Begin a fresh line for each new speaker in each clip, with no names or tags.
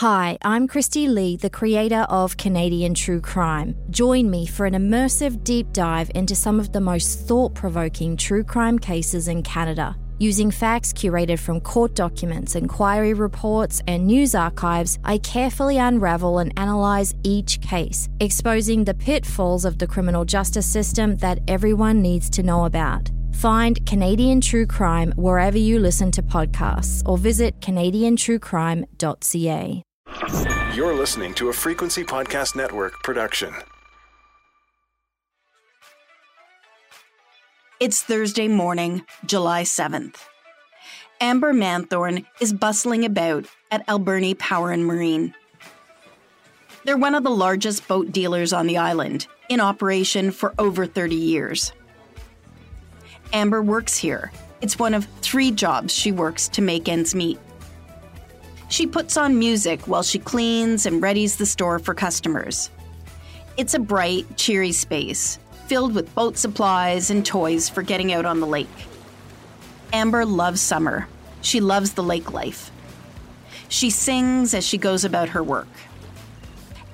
Hi, I'm Kristi Lee, the creator of Canadian True Crime. Join me for an immersive deep dive into some of the most thought provoking true crime cases in Canada. Using facts curated from court documents, inquiry reports, and news archives, I carefully unravel and analyse each case, exposing the pitfalls of the criminal justice system that everyone needs to know about. Find Canadian True Crime wherever you listen to podcasts or visit canadiantruecrime.ca.
You're listening to a Frequency Podcast Network production.
It's Thursday morning, July 7th. Amber Manthorne is bustling about at Alberni Power and Marine. They're one of the largest boat dealers on the island, in operation for over 30 years. Amber works here. It's one of three jobs she works to make ends meet. She puts on music while she cleans and readies the store for customers. It's a bright, cheery space, filled with boat supplies and toys for getting out on the lake. Amber loves summer. She loves the lake life. She sings as she goes about her work.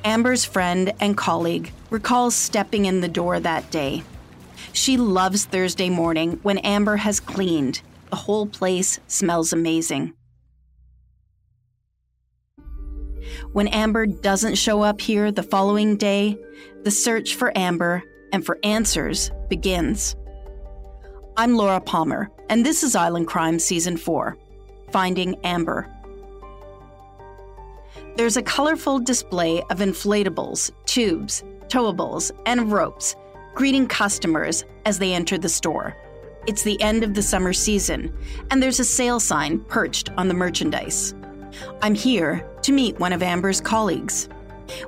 Amber's friend and colleague recalls stepping in the door that day. She loves Thursday morning when Amber has cleaned. The whole place smells amazing. When Amber doesn't show up here the following day, the search for Amber and for answers begins. I'm Laura Palmer, and this is Island Crime Season 4 Finding Amber. There's a colorful display of inflatables, tubes, towables, and ropes greeting customers as they enter the store. It's the end of the summer season, and there's a sale sign perched on the merchandise. I'm here to meet one of Amber's colleagues.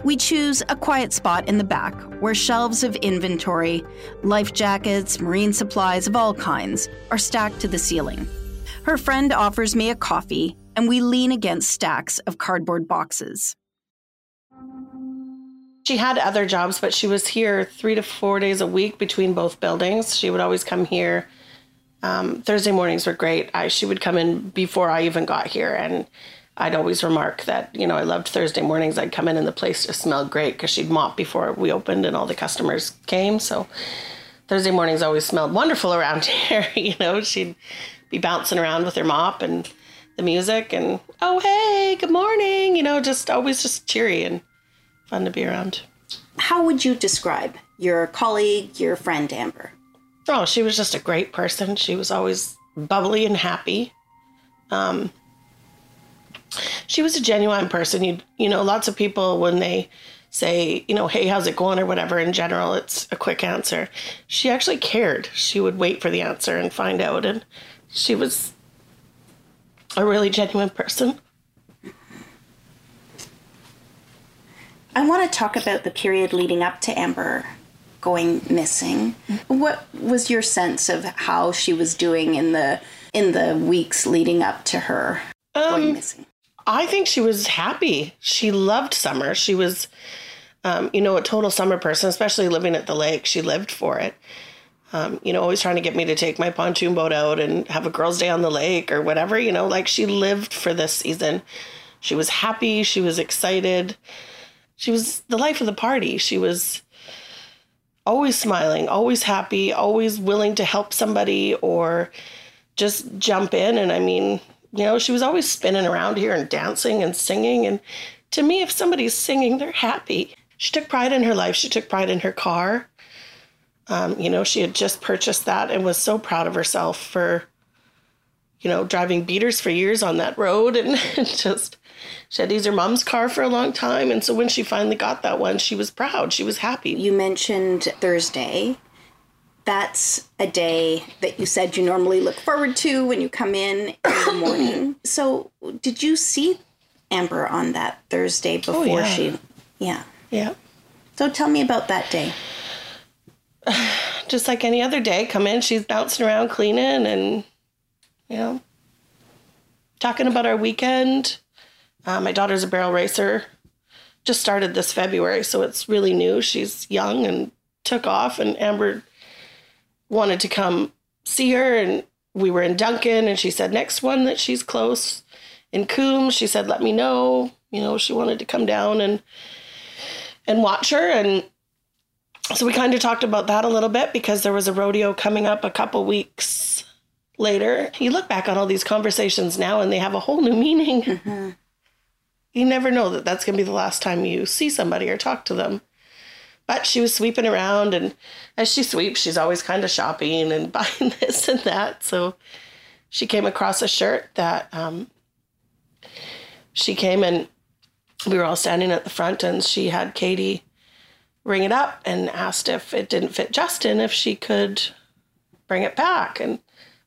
We choose a quiet spot in the back where shelves of inventory, life jackets, marine supplies of all kinds are stacked to the ceiling. Her friend offers me a coffee, and we lean against stacks of cardboard boxes.
She had other jobs, but she was here three to four days a week between both buildings. She would always come here. Um, Thursday mornings were great. I, she would come in before I even got here, and I'd always remark that, you know, I loved Thursday mornings. I'd come in and the place just smelled great because she'd mop before we opened and all the customers came. So Thursday mornings always smelled wonderful around here. you know, she'd be bouncing around with her mop and the music and, oh, hey, good morning. You know, just always just cheery and fun to be around.
How would you describe your colleague, your friend Amber?
Oh, she was just a great person. She was always bubbly and happy. Um, she was a genuine person. You you know, lots of people when they say, you know, hey, how's it going or whatever, in general, it's a quick answer. She actually cared. She would wait for the answer and find out. And she was a really genuine person.
I want to talk about the period leading up to Amber going missing. What was your sense of how she was doing in the in the weeks leading up to her um, going missing?
I think she was happy. She loved summer. She was, um, you know, a total summer person, especially living at the lake. She lived for it. Um, you know, always trying to get me to take my pontoon boat out and have a girls' day on the lake or whatever. You know, like she lived for this season. She was happy. She was excited. She was the life of the party. She was always smiling, always happy, always willing to help somebody or just jump in. And I mean, you know, she was always spinning around here and dancing and singing. And to me, if somebody's singing, they're happy. She took pride in her life. She took pride in her car. Um, you know, she had just purchased that and was so proud of herself for, you know, driving beaters for years on that road and just she had used her mom's car for a long time. And so when she finally got that one, she was proud. She was happy.
You mentioned Thursday that's a day that you said you normally look forward to when you come in in the morning. so, did you see Amber on that Thursday oh, before oh, yeah. she? Yeah.
Yeah.
So, tell me about that day.
Just like any other day, come in, she's bouncing around cleaning and, you know, talking about our weekend. Uh, my daughter's a barrel racer. Just started this February, so it's really new. She's young and took off, and Amber wanted to come see her and we were in Duncan and she said next one that she's close in Coombs. She said, let me know. You know, she wanted to come down and and watch her. And so we kind of talked about that a little bit because there was a rodeo coming up a couple weeks later. You look back on all these conversations now and they have a whole new meaning. Mm-hmm. You never know that that's going to be the last time you see somebody or talk to them. But she was sweeping around, and as she sweeps, she's always kind of shopping and buying this and that. So she came across a shirt that um, she came and we were all standing at the front, and she had Katie ring it up and asked if it didn't fit Justin, if she could bring it back. And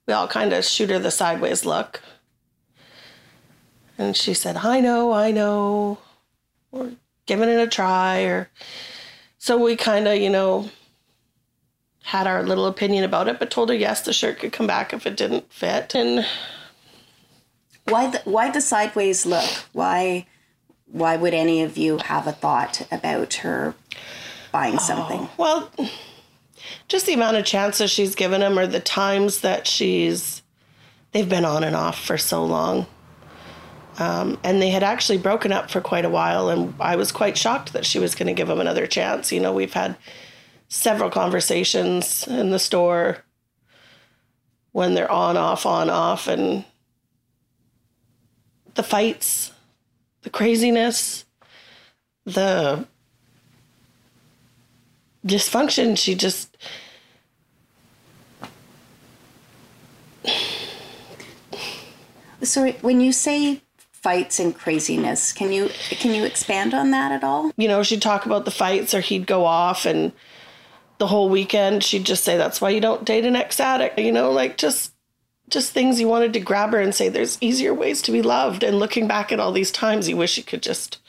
we all kind of shoot her the sideways look. And she said, I know, I know. We're giving it a try. Or so we kind of, you know, had our little opinion about it, but told her yes, the shirt could come back if it didn't fit. And
why the why the sideways look? Why why would any of you have a thought about her buying oh, something?
Oh, well, just the amount of chances she's given him or the times that she's they've been on and off for so long. Um, and they had actually broken up for quite a while, and I was quite shocked that she was going to give him another chance. You know, we've had several conversations in the store when they're on, off, on, off, and the fights, the craziness, the dysfunction. She just.
Sorry, when you say fights and craziness, can you can you expand on that at all?
You know, she'd talk about the fights, or he'd go off, and the whole weekend she'd just say, "That's why you don't date an ex addict." You know, like just just things you wanted to grab her and say, "There's easier ways to be loved." And looking back at all these times, you wish you could just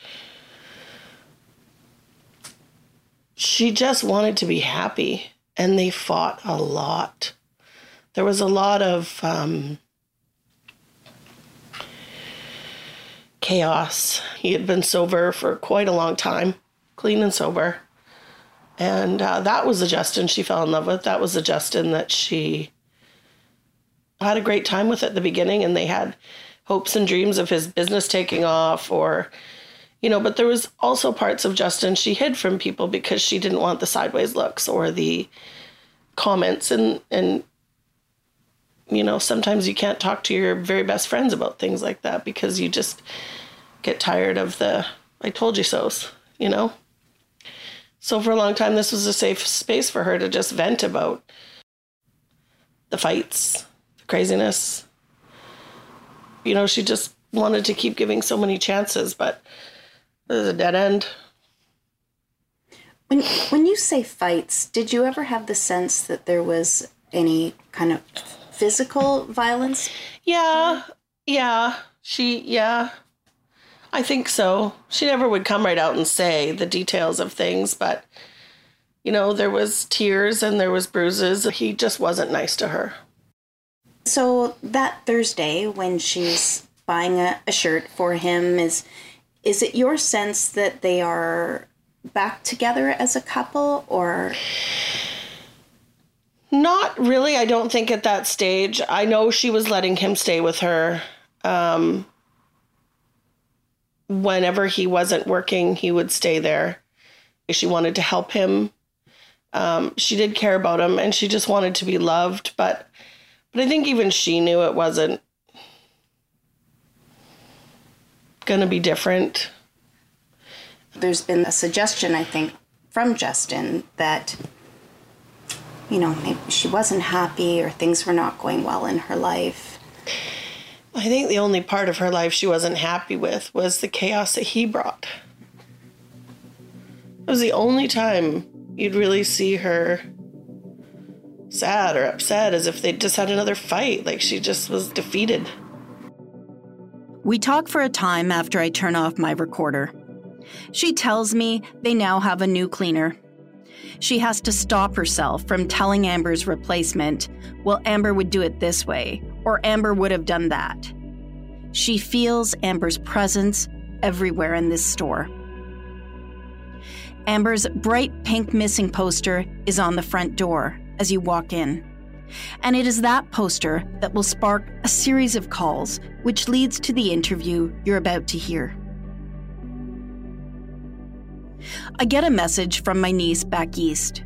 she just wanted to be happy and they fought a lot there was a lot of um, chaos. He had been sober for quite a long time clean and sober. And uh, that was the justin she fell in love with. That was the justin that she had a great time with at the beginning and they had hopes and dreams of his business taking off or you know, but there was also parts of Justin she hid from people because she didn't want the sideways looks or the comments and and you know, sometimes you can't talk to your very best friends about things like that because you just get tired of the I told you so's, you know? So for a long time this was a safe space for her to just vent about the fights, the craziness. You know, she just wanted to keep giving so many chances, but this is a dead end.
When when you say fights, did you ever have the sense that there was any kind of physical violence?
Yeah, yeah. She, yeah. I think so. She never would come right out and say the details of things, but you know, there was tears and there was bruises. He just wasn't nice to her.
So that Thursday when she's buying a, a shirt for him is is it your sense that they are back together as a couple or
not really i don't think at that stage. I know she was letting him stay with her um, whenever he wasn't working he would stay there. She wanted to help him. Um, she did care about him and she just wanted to be loved but but i think even she knew it wasn't going to be different.
There's been a suggestion, I think, from Justin that, you know, maybe she wasn't happy or things were not going well in her life.
I think the only part of her life she wasn't happy with was the chaos that he brought. It was the only time you'd really see her sad or upset as if they just had another fight, like she just was defeated.
We talk for a time after I turn off my recorder. She tells me they now have a new cleaner. She has to stop herself from telling Amber's replacement, well, Amber would do it this way, or Amber would have done that. She feels Amber's presence everywhere in this store. Amber's bright pink missing poster is on the front door as you walk in. And it is that poster that will spark a series of calls, which leads to the interview you're about to hear. I get a message from my niece back east.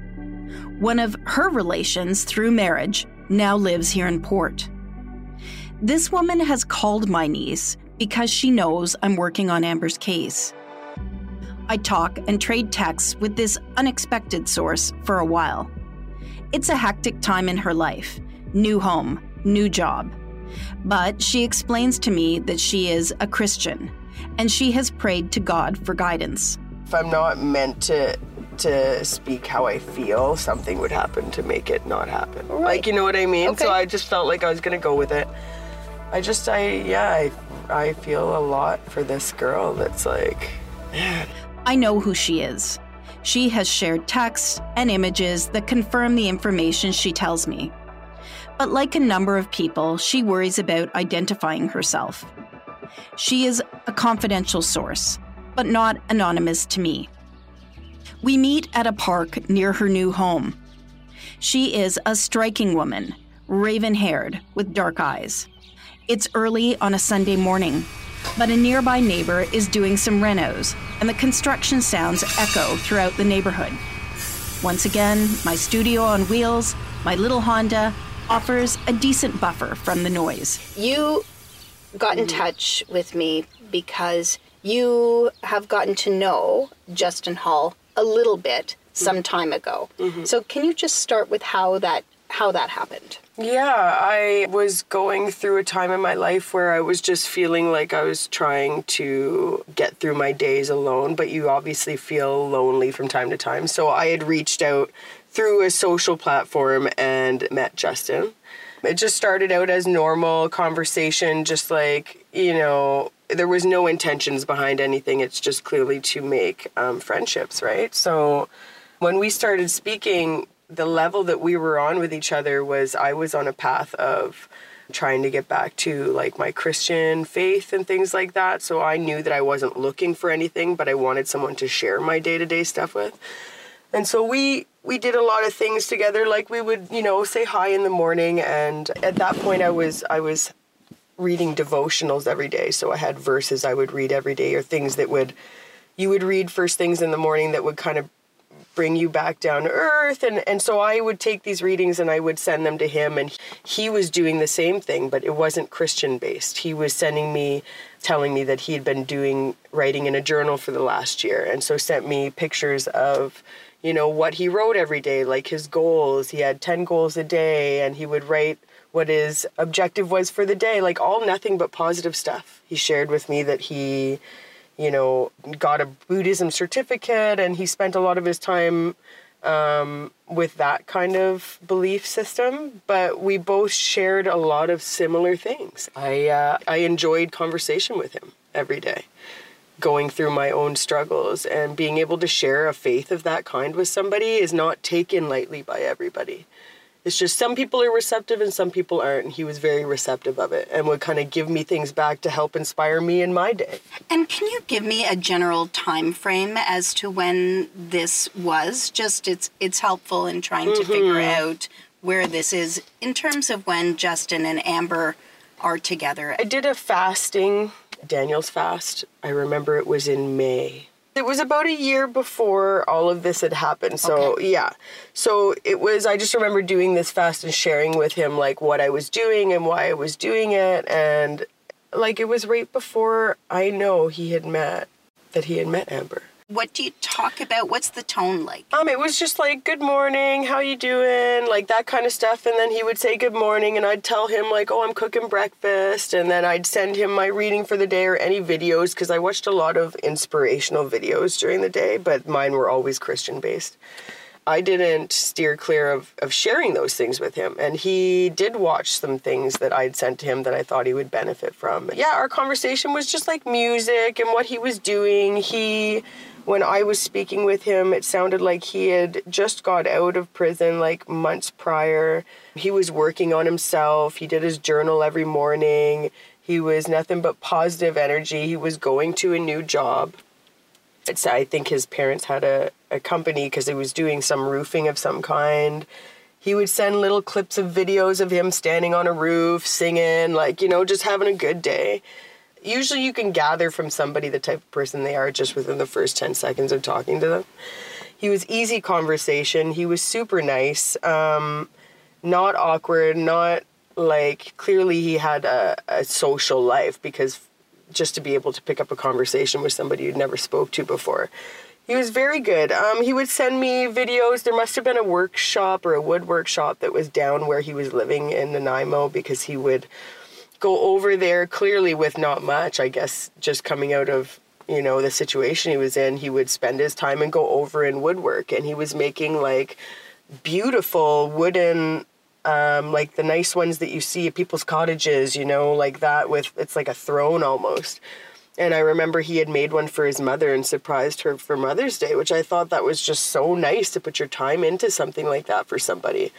One of her relations through marriage now lives here in Port. This woman has called my niece because she knows I'm working on Amber's case. I talk and trade texts with this unexpected source for a while. It's a hectic time in her life new home, new job. But she explains to me that she is a Christian and she has prayed to God for guidance.
If I'm not meant to to speak how I feel, something would happen to make it not happen. Right. Like you know what I mean? Okay. So I just felt like I was gonna go with it. I just I yeah, I I feel a lot for this girl that's like man.
I know who she is. She has shared texts and images that confirm the information she tells me. But like a number of people, she worries about identifying herself. She is a confidential source, but not anonymous to me. We meet at a park near her new home. She is a striking woman, raven haired, with dark eyes. It's early on a Sunday morning, but a nearby neighbor is doing some renos, and the construction sounds echo throughout the neighborhood. Once again, my studio on wheels, my little Honda, offers a decent buffer from the noise.
You got in touch with me because you have gotten to know Justin Hall a little bit some time ago. Mm-hmm. So can you just start with how that how that happened?
Yeah, I was going through a time in my life where I was just feeling like I was trying to get through my days alone, but you obviously feel lonely from time to time. So I had reached out through a social platform and met Justin. It just started out as normal conversation, just like, you know, there was no intentions behind anything. It's just clearly to make um, friendships, right? So when we started speaking, the level that we were on with each other was I was on a path of trying to get back to like my Christian faith and things like that. So I knew that I wasn't looking for anything, but I wanted someone to share my day-to-day stuff with. And so we we did a lot of things together like we would, you know, say hi in the morning and at that point I was I was reading devotionals every day. So I had verses I would read every day or things that would you would read first things in the morning that would kind of bring you back down to earth and and so I would take these readings and I would send them to him and he was doing the same thing but it wasn't Christian based. He was sending me telling me that he had been doing writing in a journal for the last year and so sent me pictures of you know what he wrote every day like his goals. He had 10 goals a day and he would write what his objective was for the day like all nothing but positive stuff. He shared with me that he you know, got a Buddhism certificate, and he spent a lot of his time um, with that kind of belief system. But we both shared a lot of similar things. I uh, I enjoyed conversation with him every day, going through my own struggles, and being able to share a faith of that kind with somebody is not taken lightly by everybody. It's just some people are receptive and some people aren't. And he was very receptive of it and would kind of give me things back to help inspire me in my day.
And can you give me a general time frame as to when this was? Just it's it's helpful in trying mm-hmm. to figure out where this is in terms of when Justin and Amber are together.
I did a fasting Daniel's fast. I remember it was in May it was about a year before all of this had happened. So, okay. yeah. So, it was, I just remember doing this fast and sharing with him, like, what I was doing and why I was doing it. And, like, it was right before I know he had met, that he had met Amber.
What do you talk about? What's the tone like?
Um, it was just like, "Good morning, how you doing?" Like that kind of stuff. And then he would say good morning, and I'd tell him like, "Oh, I'm cooking breakfast," and then I'd send him my reading for the day or any videos because I watched a lot of inspirational videos during the day, but mine were always Christian based. I didn't steer clear of, of sharing those things with him. And he did watch some things that I'd sent to him that I thought he would benefit from. Yeah, our conversation was just like music and what he was doing. He when I was speaking with him, it sounded like he had just got out of prison like months prior. He was working on himself. He did his journal every morning. He was nothing but positive energy. He was going to a new job. It's, I think his parents had a, a company because he was doing some roofing of some kind. He would send little clips of videos of him standing on a roof, singing, like, you know, just having a good day. Usually you can gather from somebody the type of person they are just within the first 10 seconds of talking to them. He was easy conversation. He was super nice, um, not awkward, not like clearly he had a, a social life because just to be able to pick up a conversation with somebody you'd never spoke to before. He was very good. Um, he would send me videos. There must have been a workshop or a wood workshop that was down where he was living in Nanaimo because he would go over there clearly with not much, I guess, just coming out of you know the situation he was in he would spend his time and go over in woodwork and he was making like beautiful wooden um, like the nice ones that you see at people's cottages you know like that with it's like a throne almost and I remember he had made one for his mother and surprised her for Mother's Day, which I thought that was just so nice to put your time into something like that for somebody.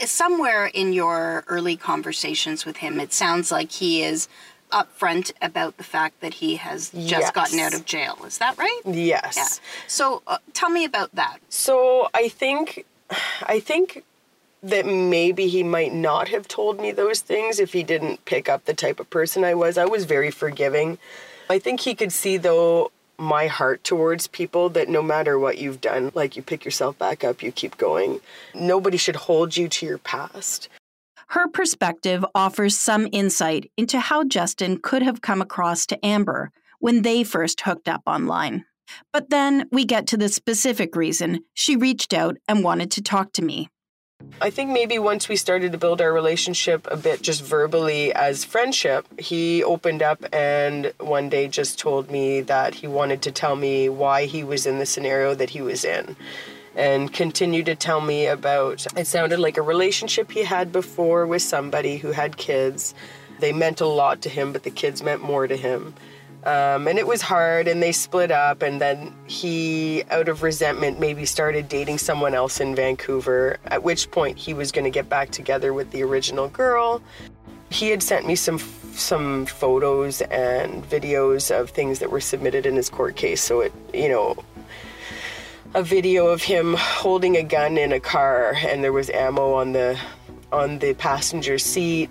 Somewhere in your early conversations with him, it sounds like he is upfront about the fact that he has just
Yes.
gotten out of jail. Is that right?
Yes.
Yeah. So uh, tell me about that.
So I think, I think that maybe he might not have told me those things if he didn't pick up the type of person I was. I was very forgiving. I think he could see though my heart towards people that no matter what you've done, like you pick yourself back up, you keep going. Nobody should hold you to your past.
Her perspective offers some insight into how Justin could have come across to Amber when they first hooked up online. But then we get to the specific reason she reached out and wanted to talk to me.
I think maybe once we started to build our relationship a bit just verbally as friendship, he opened up and one day just told me that he wanted to tell me why he was in the scenario that he was in. And continued to tell me about it sounded like a relationship he had before with somebody who had kids. They meant a lot to him, but the kids meant more to him. Um, and it was hard, and they split up. And then he, out of resentment, maybe started dating someone else in Vancouver, at which point he was going to get back together with the original girl. He had sent me some some photos and videos of things that were submitted in his court case. So it, you know, a video of him holding a gun in a car, and there was ammo on the on the passenger seat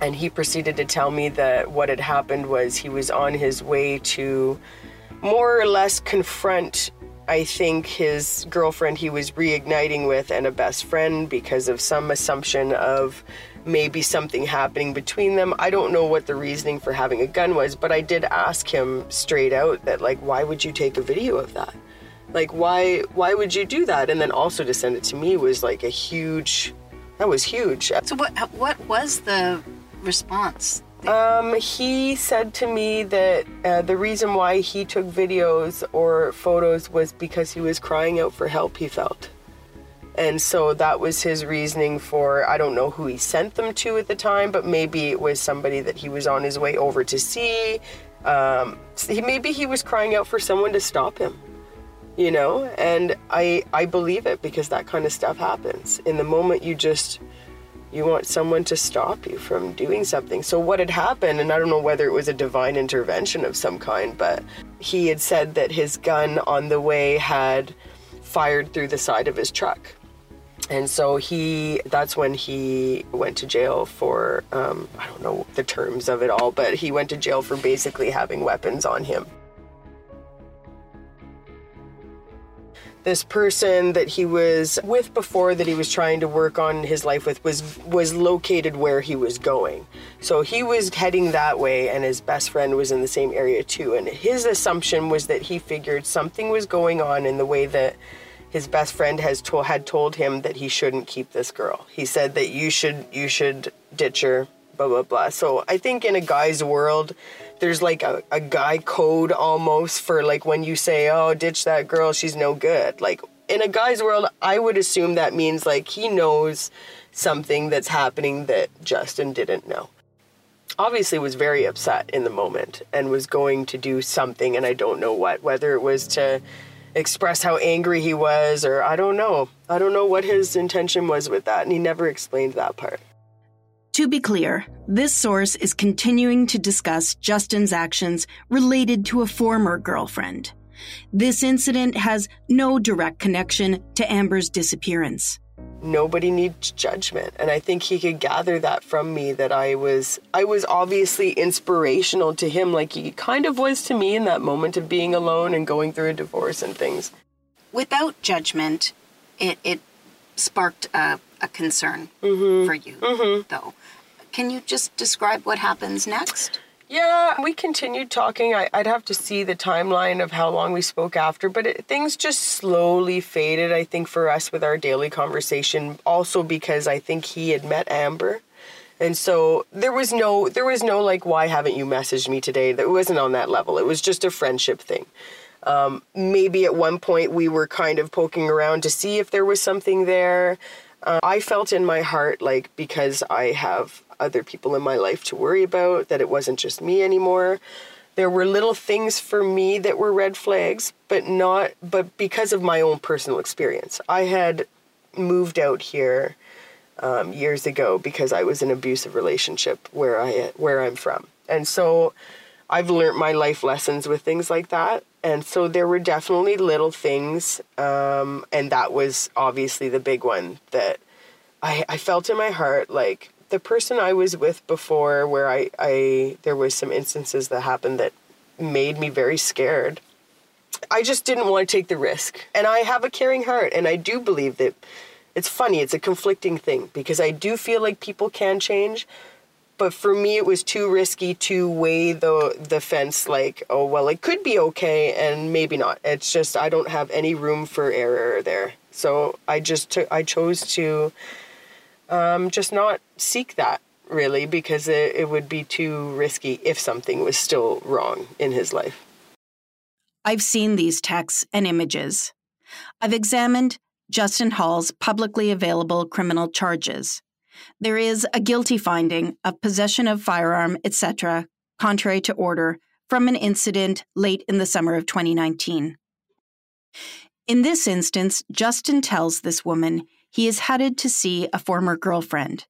and he proceeded to tell me that what had happened was he was on his way to more or less confront I think his girlfriend he was reigniting with and a best friend because of some assumption of maybe something happening between them. I don't know what the reasoning for having a gun was, but I did ask him straight out that like why would you take a video of that? Like why why would you do that? And then also to send it to me was like a huge that was huge.
So what what was the response?
Um, he said to me that uh, the reason why he took videos or photos was because he was crying out for help, he felt. And so that was his reasoning for, I don't know who he sent them to at the time, but maybe it was somebody that he was on his way over to see. Um, maybe he was crying out for someone to stop him, you know? And I, I believe it because that kind of stuff happens. In the moment you just, you want someone to stop you from doing something. So, what had happened, and I don't know whether it was a divine intervention of some kind, but he had said that his gun on the way had fired through the side of his truck. And so he, that's when he went to jail for, um, I don't know the terms of it all, but he went to jail for basically having weapons on him. This person that he was with before that he was trying to work on his life with was was located where he was going. So he was heading that way and his best friend was in the same area too and his assumption was that he figured something was going on in the way that his best friend has told had told him that he shouldn't keep this girl. He said that you should you should ditch her blah blah blah. So I think in a guy's world there's like a, a guy code almost for like when you say, oh, ditch that girl, she's no good. Like in a guy's world, I would assume that means like he knows something that's happening that Justin didn't know. Obviously, was very upset in the moment and was going to do something, and I don't know what, whether it was to express how angry he was, or I don't know. I don't know what his intention was with that, and he never explained that part.
To be clear, this source is continuing to discuss Justin's actions related to a former girlfriend. This incident has no direct connection to Amber's disappearance.
nobody needs judgment and i think he could gather that from me that i was i was obviously inspirational to him like he kind of was to me in that moment of being alone and going through a divorce and things
Without judgment, it, it sparked a, a concern
Mm-hmm.
for you, though. Can you just describe what happens next?
Yeah, we continued talking. I, I'd have to see the timeline of how long we spoke after, but it, things just slowly faded, I think, for us with our daily conversation. Also, because I think he had met Amber. And so there was no, there was no like, why haven't you messaged me today? That wasn't on that level. It was just a friendship thing. Um, maybe at one point we were kind of poking around to see if there was something there. Uh, I felt in my heart like because I have other people in my life to worry about, that it wasn't just me anymore. There were little things for me that were red flags, but not, but because of my own personal experience. I had moved out here um, years ago because I was in an abusive relationship where I where I'm from, and so I've learned my life lessons with things like that. And so there were definitely little things, um, and that was obviously the big one that I, I felt in my heart like the person I was with before, where I, I there was some instances that happened that made me very scared. I just didn't want to take the risk. And I have a caring heart, and I do believe that it's funny, it's a conflicting thing because I do feel like people can change, but for me it was too risky to weigh the the fence like, oh well it could be okay and maybe not. It's just I don't have any room for error there. So I just took I chose to um, just not seek that really because it, it would be too risky if something was still wrong in his life.
I've seen these texts and images. I've examined Justin Hall's publicly available criminal charges. There is a guilty finding of possession of firearm, etc., contrary to order, from an incident late in the summer of 2019. In this instance, Justin tells this woman he is headed to see a former girlfriend.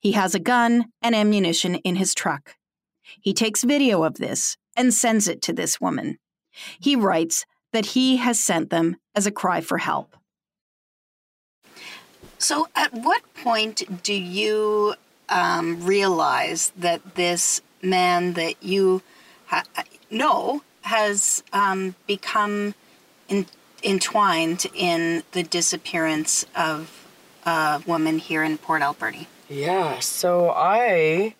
He has a gun and ammunition in his truck. He takes video of this and sends it to this woman. He writes that he has sent them as a cry for help.
So, at what point do you um, realize that this man that you ha- know has um, become in- entwined in the disappearance of a woman here in Port Alberni?
Yeah, so I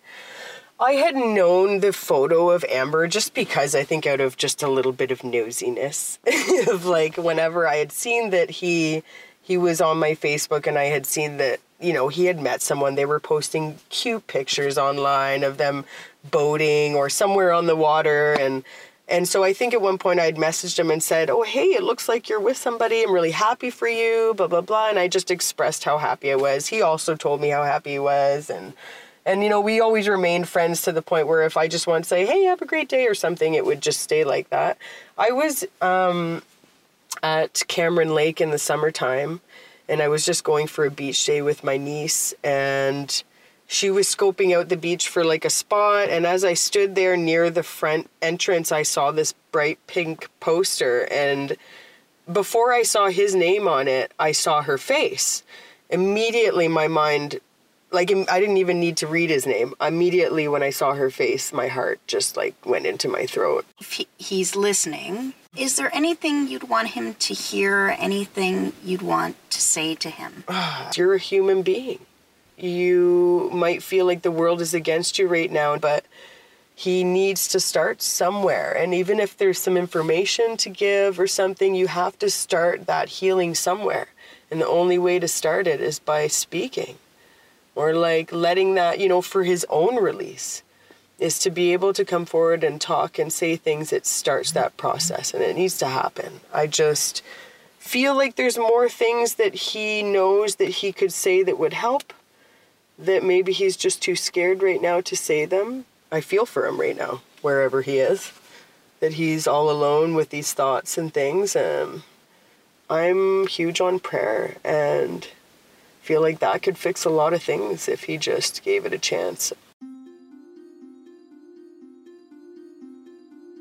I had known the photo of Amber just because I think out of just a little bit of nosiness of like whenever I had seen that he he was on my Facebook and I had seen that you know he had met someone they were posting cute pictures online of them boating or somewhere on the water and and so I think at one point I'd messaged him and said, "Oh, hey, it looks like you're with somebody. I'm really happy for you." Blah blah blah, and I just expressed how happy I was. He also told me how happy he was, and and you know we always remained friends to the point where if I just want to say, "Hey, have a great day" or something, it would just stay like that. I was um, at Cameron Lake in the summertime, and I was just going for a beach day with my niece and she was scoping out the beach for like a spot and as i stood there near the front entrance i saw this bright pink poster and before i saw his name on it i saw her face. Immediately my mind like i didn't even need to read his name. Immediately when i saw her face my heart just like went into my throat.
If he, he's listening, is there anything you'd want him to hear? Anything you'd want to say to him?
you're a human being. You might feel like the world is against you right now, but he needs to start somewhere. And even if there's some information to give or something, you have to start that healing somewhere. And the only way to start it is by speaking or like letting that, you know, for his own release is to be able to come forward and talk and say things it starts that process and it needs to happen. I just feel like there's more things that he knows that he could say that would help that maybe he's just too scared right now to say them. I feel for him right now wherever he is that he's all alone with these thoughts and things um I'm huge on prayer and feel like that could fix a lot of things if he just gave it a chance.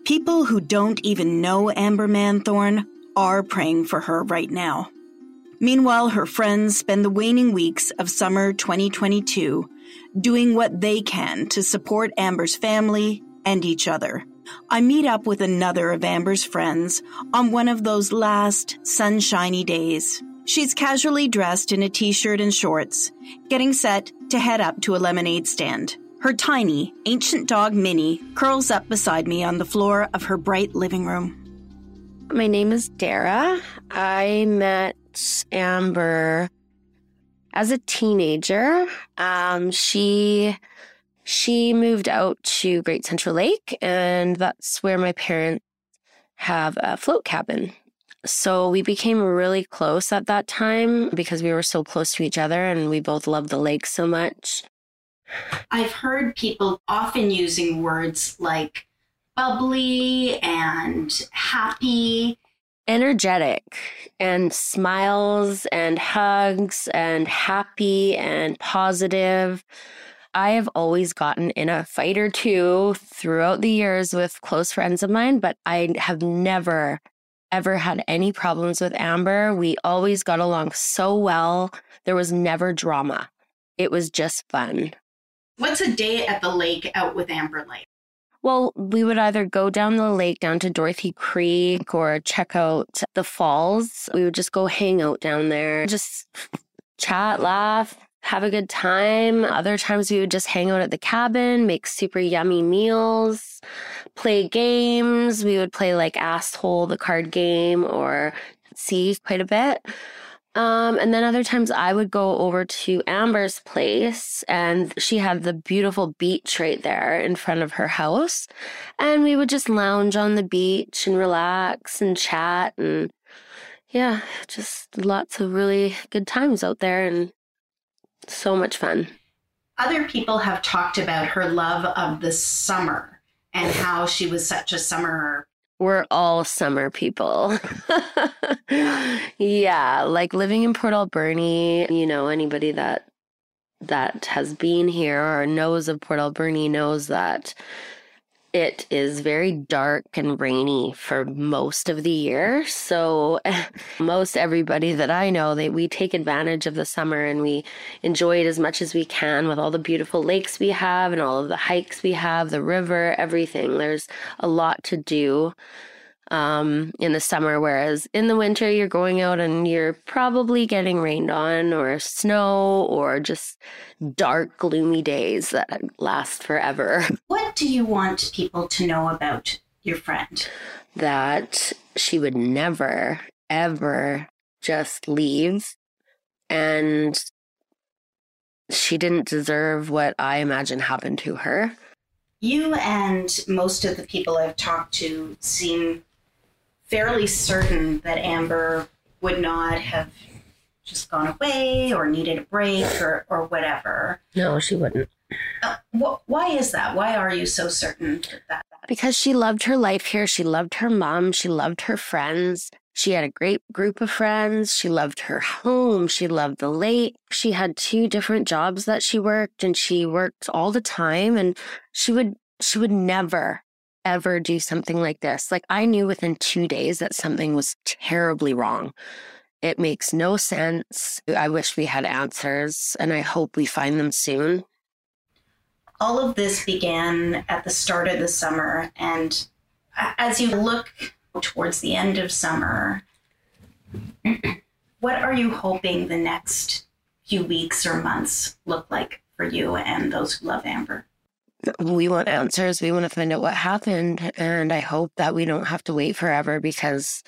People who don't even know Amber Manthorne are praying for her right now. Meanwhile, her friends spend the waning weeks of summer 2022 doing what they can to support Amber's family and each other. I meet up with another of Amber's friends on one of those last sunshiny days. She's casually dressed in a t shirt and shorts, getting set to head up to a lemonade stand. Her tiny, ancient dog Minnie curls up beside me on the floor of her bright living room.
My name is Dara. I met Amber as a teenager. Um, she she moved out to Great Central Lake, and that's where my parents have a float cabin. So we became really close at that time because we were so close to each other and we both loved the lake so much.
I've heard people often using words like bubbly and happy.
Energetic and smiles and hugs and happy and positive. I have always gotten in a fight or two throughout the years with close friends of mine, but I have never, ever had any problems with Amber. We always got along so well. There was never drama, it was just fun.
What's a day at the lake out with Amber like?
Well, we would either go down the lake down to Dorothy Creek or check out the falls. We would just go hang out down there, just chat, laugh, have a good time. Other times we would just hang out at the cabin, make super yummy meals, play games. We would play like Asshole, the card game, or see quite a bit. Um, and then other times I would go over to Amber's place and she had the beautiful beach right there in front of her house. And we would just lounge on the beach and relax and chat and yeah, just lots of really good times out there and so much fun.
Other people have talked about her love of the summer and how she was such a summer.
We're all summer people. yeah, like living in Port Alberni, you know, anybody that that has been here or knows of Port Alberni knows that it is very dark and rainy for most of the year. So most everybody that I know, they we take advantage of the summer and we enjoy it as much as we can with all the beautiful lakes we have and all of the hikes we have, the river, everything. There's a lot to do um, in the summer, whereas in the winter, you're going out and you're probably getting rained on or snow or just dark, gloomy days that last forever.
What do you want people to know about your friend?
That she would never, ever just leave. And she didn't deserve what I imagine happened to her.
You and most of the people I've talked to seem fairly certain that Amber would not have just gone away or needed a break or, or whatever.
No, she wouldn't.
Uh, wh- why is that? Why are you so certain that?
Because she loved her life here. She loved her mom. She loved her friends. She had a great group of friends. She loved her home. She loved the lake. She had two different jobs that she worked and she worked all the time and she would she would never ever do something like this. Like I knew within 2 days that something was terribly wrong. It makes no sense. I wish we had answers and I hope we find them soon.
All of this began at the start of the summer and as you look towards the end of summer, what are you hoping the next few weeks or months look like for you and those who love Amber?
We want answers. We want to find out what happened. And I hope that we don't have to wait forever because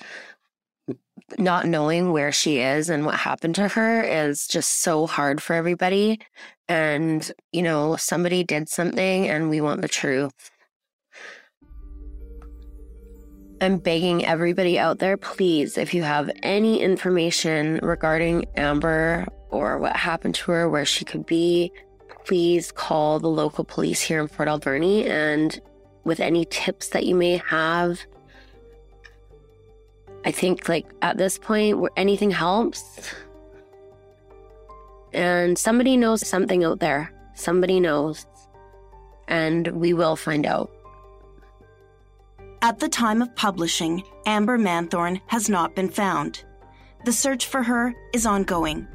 not knowing where she is and what happened to her is just so hard for everybody. And, you know, somebody did something and we want the truth. I'm begging everybody out there, please, if you have any information regarding Amber or what happened to her, where she could be, please call the local police here in Port Alberni. And with any tips that you may have, I think like at this point, where anything helps. And somebody knows something out there. Somebody knows. And we will find out.
At the time of publishing, Amber Manthorne has not been found. The search for her is ongoing.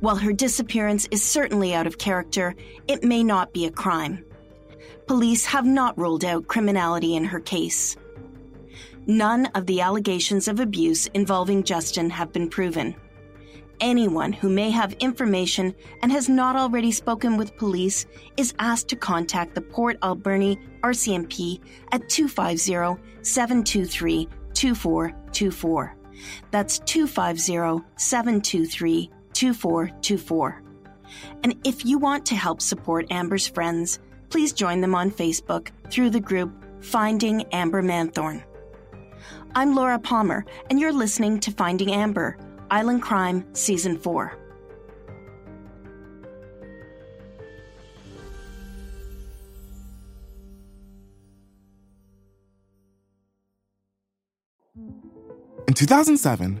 While her disappearance is certainly out of character, it may not be a crime. Police have not ruled out criminality in her case. None of the allegations of abuse involving Justin have been proven. Anyone who may have information and has not already spoken with police is asked to contact the Port Alberni RCMP at 250 723 2424. That's 250 723 2424. And if you want to help support Amber's friends, please join them on Facebook through the group Finding Amber Manthorne. I'm Laura Palmer, and you're listening to Finding Amber, Island Crime Season 4.
In 2007,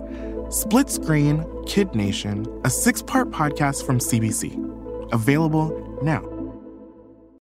Split Screen Kid Nation, a six part podcast from CBC. Available now.